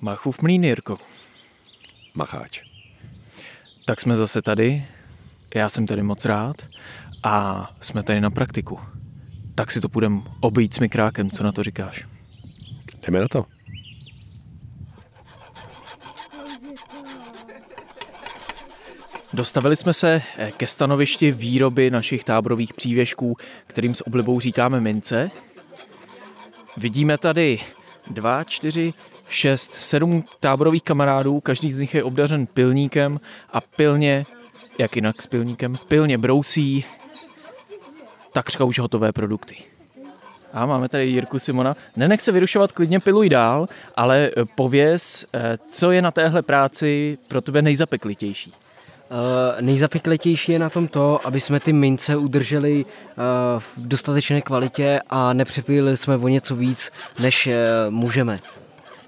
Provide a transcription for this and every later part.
Machův mlín, Jirko. Macháč. Tak jsme zase tady. Já jsem tady moc rád. A jsme tady na praktiku. Tak si to půjdeme obejít s mikrákem. Co na to říkáš? Jdeme na to. Dostavili jsme se eh, ke stanovišti výroby našich táborových přívěšků, kterým s oblibou říkáme mince. Vidíme tady dva, čtyři, šest, sedm táborových kamarádů, každý z nich je obdařen pilníkem a pilně, jak jinak s pilníkem, pilně brousí takřka už hotové produkty. A máme tady Jirku Simona. Nenech se vyrušovat, klidně piluj dál, ale eh, pověz, eh, co je na téhle práci pro tebe nejzapeklitější? Uh, nejzapeklitější je na tom to, aby jsme ty mince udrželi uh, v dostatečné kvalitě a nepřepílili jsme o něco víc, než uh, můžeme.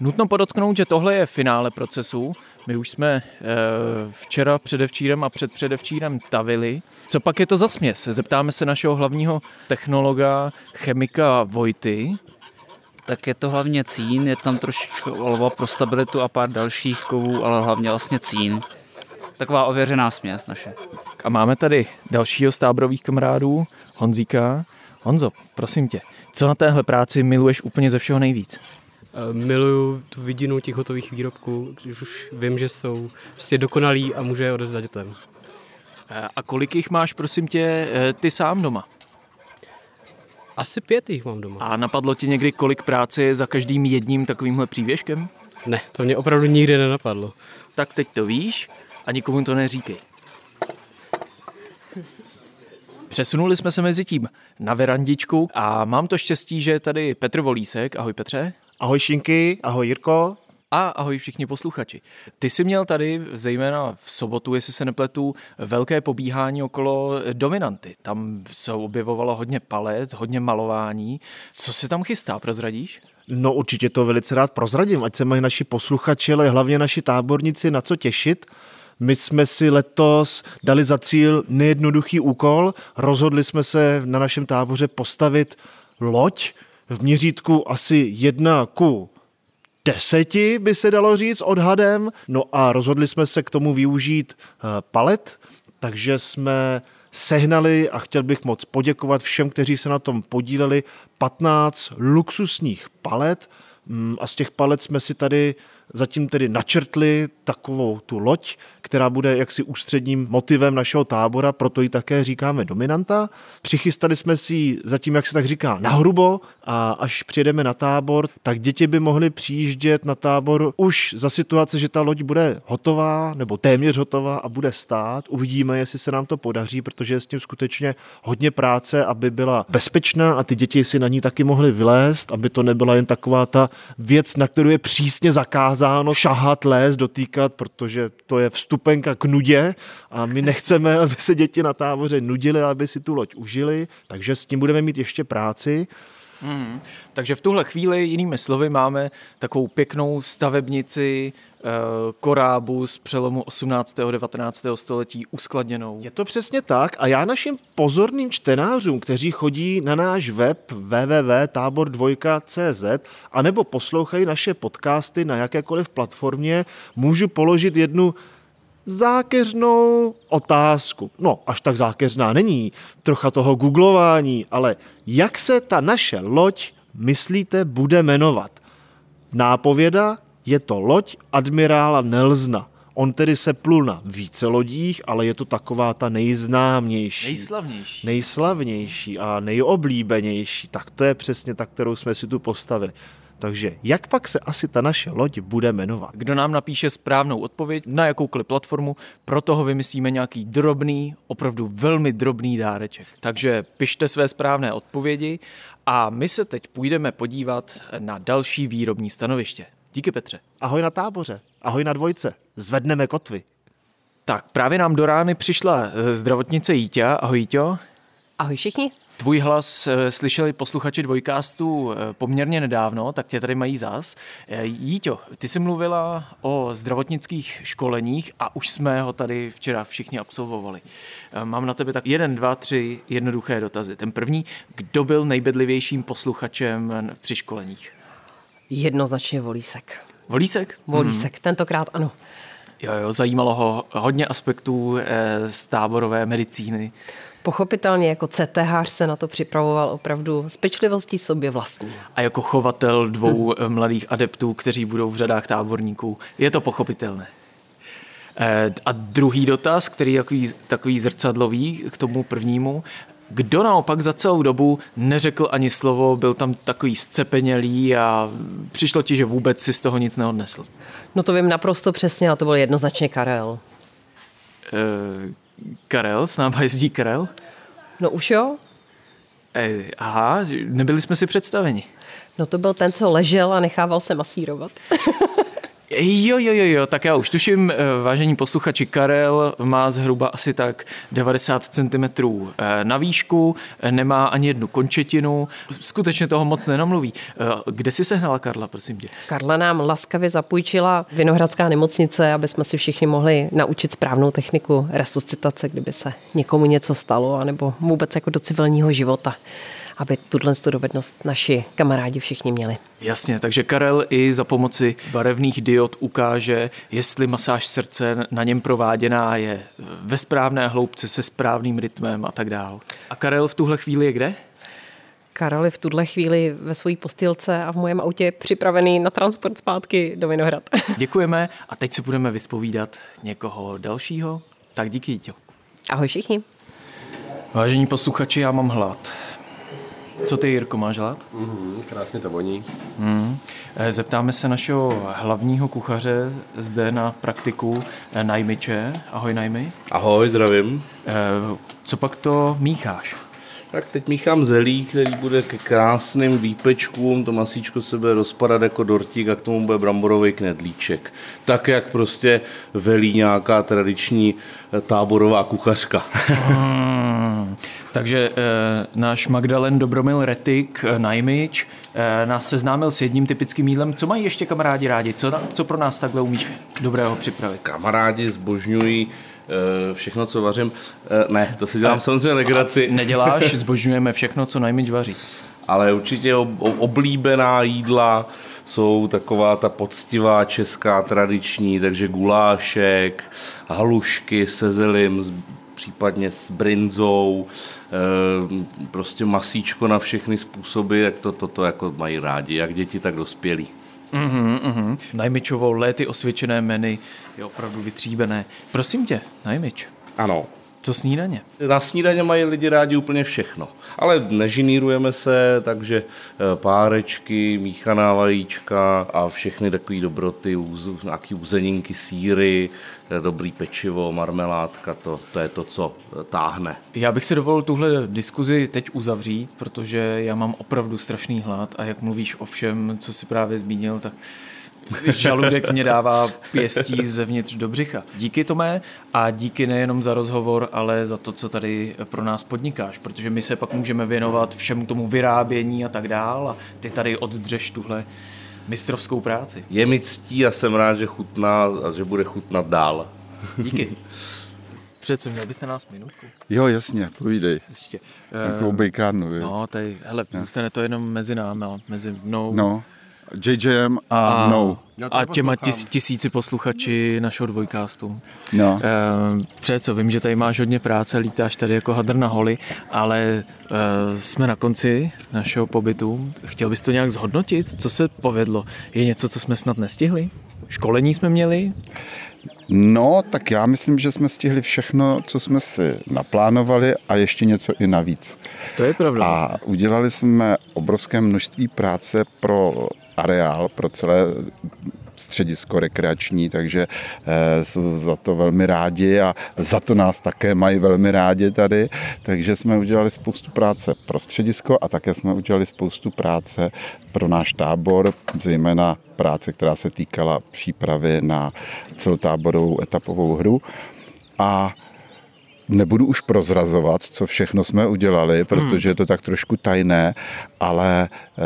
Nutno podotknout, že tohle je finále procesu. My už jsme včera, předevčírem a předpředevčírem tavili. Co pak je to za směs? Zeptáme se našeho hlavního technologa, chemika Vojty. Tak je to hlavně cín, je tam trošičku olova pro stabilitu a pár dalších kovů, ale hlavně vlastně cín. Taková ověřená směs naše. A máme tady dalšího z táborových kamarádů, Honzíka. Honzo, prosím tě, co na téhle práci miluješ úplně ze všeho nejvíc? Eh, miluju tu vidinu těch hotových výrobků, když už vím, že jsou prostě dokonalí a může je odezdat dětem. Eh, a kolik jich máš, prosím tě, eh, ty sám doma? Asi pět jich mám doma. A napadlo ti někdy, kolik práce je za každým jedním takovýmhle přívěškem? Ne, to mě opravdu nikdy nenapadlo. Tak teď to víš a nikomu to neříkej. Přesunuli jsme se mezi tím na verandičku a mám to štěstí, že je tady Petr Volísek. Ahoj Petře. Ahoj Šinky, ahoj Jirko. A ahoj všichni posluchači. Ty jsi měl tady, zejména v sobotu, jestli se nepletu, velké pobíhání okolo dominanty. Tam se objevovalo hodně palet, hodně malování. Co se tam chystá, prozradíš? No určitě to velice rád prozradím, ať se mají naši posluchači, ale hlavně naši táborníci na co těšit. My jsme si letos dali za cíl nejednoduchý úkol. Rozhodli jsme se na našem táboře postavit loď v měřítku asi jedna ku deseti, by se dalo říct, odhadem. No a rozhodli jsme se k tomu využít eh, palet, takže jsme sehnali a chtěl bych moc poděkovat všem, kteří se na tom podíleli, 15 luxusních palet mm, a z těch palet jsme si tady zatím tedy načrtli takovou tu loď, která bude jaksi ústředním motivem našeho tábora, proto ji také říkáme dominanta. Přichystali jsme si ji zatím, jak se tak říká, nahrubo a až přijedeme na tábor, tak děti by mohly přijíždět na tábor už za situace, že ta loď bude hotová nebo téměř hotová a bude stát. Uvidíme, jestli se nám to podaří, protože je s tím skutečně hodně práce, aby byla bezpečná a ty děti si na ní taky mohly vylézt, aby to nebyla jen taková ta věc, na kterou je přísně zakázáno šahat, lézt, dotýkat, protože to je vstup vstupenka k nudě a my nechceme, aby se děti na táboře nudili, aby si tu loď užili, takže s tím budeme mít ještě práci. Hmm. Takže v tuhle chvíli, jinými slovy, máme takovou pěknou stavebnici, eh, korábu z přelomu 18. a 19. století uskladněnou. Je to přesně tak a já našim pozorným čtenářům, kteří chodí na náš web www.tábor2.cz a nebo poslouchají naše podcasty na jakékoliv platformě, můžu položit jednu zákeřnou otázku. No, až tak zákeřná není, trocha toho googlování, ale jak se ta naše loď, myslíte, bude jmenovat? Nápověda je to loď admirála Nelzna. On tedy se plul na více lodích, ale je to taková ta nejznámější. Nejslavnější. Nejslavnější a nejoblíbenější. Tak to je přesně ta, kterou jsme si tu postavili. Takže jak pak se asi ta naše loď bude jmenovat? Kdo nám napíše správnou odpověď na jakoukoliv platformu, pro toho vymyslíme nějaký drobný, opravdu velmi drobný dáreček. Takže pište své správné odpovědi a my se teď půjdeme podívat na další výrobní stanoviště. Díky Petře. Ahoj na táboře, ahoj na dvojce, zvedneme kotvy. Tak právě nám do rány přišla eh, zdravotnice Jíťa. Ahoj Jíťo. Ahoj všichni. Tvůj hlas eh, slyšeli posluchači dvojkástu eh, poměrně nedávno, tak tě tady mají zas. Eh, Jíťo, ty jsi mluvila o zdravotnických školeních a už jsme ho tady včera všichni absolvovali. Mám na tebe tak jeden, dva, tři jednoduché dotazy. Ten první, kdo byl nejbedlivějším posluchačem při školeních? Jednoznačně Volísek. Volísek? Volísek, hmm. tentokrát ano. Jo, jo, zajímalo ho hodně aspektů eh, z táborové medicíny. Pochopitelně jako CTH se na to připravoval opravdu s pečlivostí sobě vlastní. A jako chovatel dvou hmm. mladých adeptů, kteří budou v řadách táborníků, je to pochopitelné. Eh, a druhý dotaz, který je takový, takový zrcadlový k tomu prvnímu, kdo naopak za celou dobu neřekl ani slovo, byl tam takový scepenělý a přišlo ti, že vůbec si z toho nic neodnesl? No to vím naprosto přesně a to byl jednoznačně Karel. E, Karel? S náma jezdí Karel? No už jo. E, aha, nebyli jsme si představeni. No to byl ten, co ležel a nechával se masírovat. Jo, jo, jo, jo, tak já už tuším, eh, vážení posluchači, Karel má zhruba asi tak 90 cm eh, na výšku, eh, nemá ani jednu končetinu, skutečně toho moc nenamluví. Kde si sehnala Karla, prosím tě? Karla nám laskavě zapůjčila Vinohradská nemocnice, aby jsme si všichni mohli naučit správnou techniku resuscitace, kdyby se někomu něco stalo, anebo vůbec jako do civilního života aby tuhle dovednost naši kamarádi všichni měli. Jasně, takže Karel i za pomoci barevných diod ukáže, jestli masáž srdce na něm prováděná je ve správné hloubce se správným rytmem a tak dál. A Karel v tuhle chvíli je kde? Karel je v tuhle chvíli ve své postýlce a v mojem autě připravený na transport zpátky do Vinohrad. Děkujeme a teď si budeme vyspovídat někoho dalšího. Tak díky, Jíťo. Ahoj všichni. Vážení posluchači, já mám hlad. Co ty, Jirko, máš hlad? Mm, krásně to voní. Mm. Zeptáme se našeho hlavního kuchaře zde na praktiku eh, Najmiče. Ahoj Najmi. Ahoj, zdravím. Eh, co pak to mícháš? Tak teď míchám zelí, který bude ke krásným výpečkům, to masíčko se bude rozpadat jako dortík a k tomu bude bramborový knedlíček. Tak, jak prostě velí nějaká tradiční táborová kuchařka. hmm, takže e, náš Magdalen Dobromil Retik, e, Najmič, e, nás seznámil s jedním typickým jídlem. Co mají ještě kamarádi rádi? Co, co pro nás takhle umíš dobrého připravit? Kamarádi zbožňují všechno, co vařím. Ne, to si dělám samozřejmě legraci. Neděláš, zbožňujeme všechno, co Najmič vaří. Ale určitě oblíbená jídla jsou taková ta poctivá česká tradiční, takže gulášek, halušky se zelim, případně s brinzou, eh, prostě masíčko na všechny způsoby, jak to, toto jako mají rádi, jak děti, tak dospělí. Mm-hmm, mm-hmm. Najmičovou léty osvědčené meny je opravdu vytříbené. Prosím tě, Najmič. Ano. Co snídaně? Na snídaně mají lidi rádi úplně všechno. Ale nežinírujeme se, takže eh, párečky, míchaná vajíčka a všechny takové dobroty, nějaké uzeninky, síry, eh, dobrý pečivo, marmeládka, to, to je to, co eh, táhne. Já bych si dovolil tuhle diskuzi teď uzavřít, protože já mám opravdu strašný hlad a jak mluvíš o všem, co si právě zmínil, tak žaludek mě dává pěstí zevnitř do břicha. Díky Tomé a díky nejenom za rozhovor, ale za to, co tady pro nás podnikáš, protože my se pak můžeme věnovat všemu tomu vyrábění a tak dál a ty tady oddřeš tuhle mistrovskou práci. Je mi ctí a jsem rád, že chutná a že bude chutnat dál. Díky. Přece měl byste nás minutku? Jo, jasně, povídej. Ještě. Nějakou bejkárnu, No, tady, hele, zůstane to jenom mezi námi, mezi mnou. No. JJM a, a mnou. A těma tis, tisíci posluchači našeho dvojkástu. No. E, přece, vím, že tady máš hodně práce, lítáš tady jako hadr na holi, ale e, jsme na konci našeho pobytu. Chtěl bys to nějak zhodnotit? Co se povedlo? Je něco, co jsme snad nestihli? Školení jsme měli? No, tak já myslím, že jsme stihli všechno, co jsme si naplánovali a ještě něco i navíc. To je pravda. A vlastně. udělali jsme obrovské množství práce pro areál pro celé středisko rekreační, takže eh, jsou za to velmi rádi a za to nás také mají velmi rádi tady. Takže jsme udělali spoustu práce pro středisko a také jsme udělali spoustu práce pro náš tábor, zejména práce, která se týkala přípravy na celotáborovou etapovou hru. A Nebudu už prozrazovat, co všechno jsme udělali, protože je to tak trošku tajné, ale eh,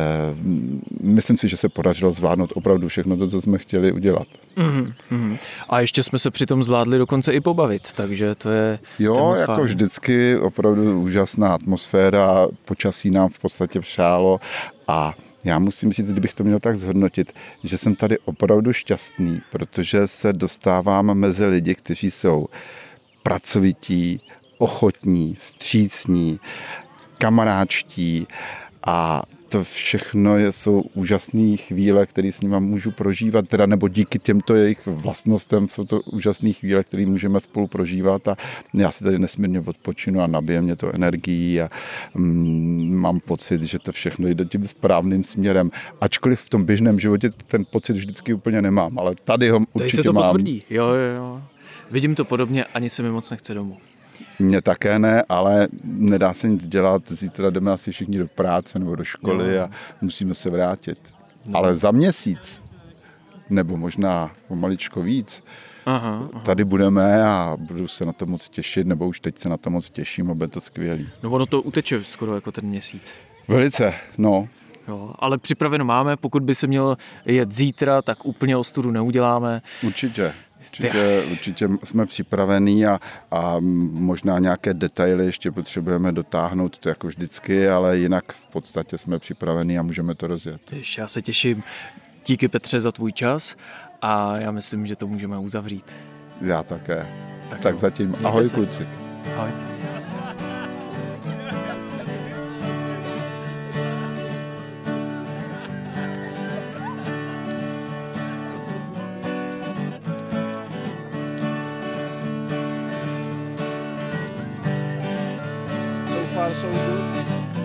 myslím si, že se podařilo zvládnout opravdu všechno to, co jsme chtěli udělat. Mm-hmm. A ještě jsme se přitom zvládli dokonce i pobavit, takže to je... Jo, jako fajn. vždycky opravdu úžasná atmosféra, počasí nám v podstatě přálo a Já musím říct, kdybych to měl tak zhodnotit, že jsem tady opravdu šťastný, protože se dostávám mezi lidi, kteří jsou pracovití, ochotní, vstřícní, kamaráčtí a to všechno je, jsou úžasné chvíle, které s nimi můžu prožívat, teda nebo díky těmto jejich vlastnostem jsou to úžasné chvíle, které můžeme spolu prožívat a já si tady nesmírně odpočinu a nabije mě to energií a mm, mám pocit, že to všechno jde tím správným směrem. Ačkoliv v tom běžném životě ten pocit vždycky úplně nemám, ale tady ho určitě Tady se to mám. potvrdí. Jo, jo, jo. Vidím to podobně, ani se mi moc nechce domů. Mně také ne, ale nedá se nic dělat. Zítra jdeme asi všichni do práce nebo do školy a musíme se vrátit. No. Ale za měsíc, nebo možná o maličko víc, Aha, aha. tady budeme a budu se na to moc těšit, nebo už teď se na to moc těším a bude to skvělý. No ono to uteče skoro jako ten měsíc. Velice, no. Jo, ale připraveno máme, pokud by se měl jet zítra, tak úplně ostudu neuděláme. Určitě. Určitě, určitě jsme připravení a, a možná nějaké detaily ještě potřebujeme dotáhnout, to jako vždycky, ale jinak v podstatě jsme připravení a můžeme to rozjet. Já se těším. Díky Petře za tvůj čas a já myslím, že to můžeme uzavřít. Já také. Tak Tak, tak jo. zatím. Mějte Ahoj se. kluci. Ahoj. far so good.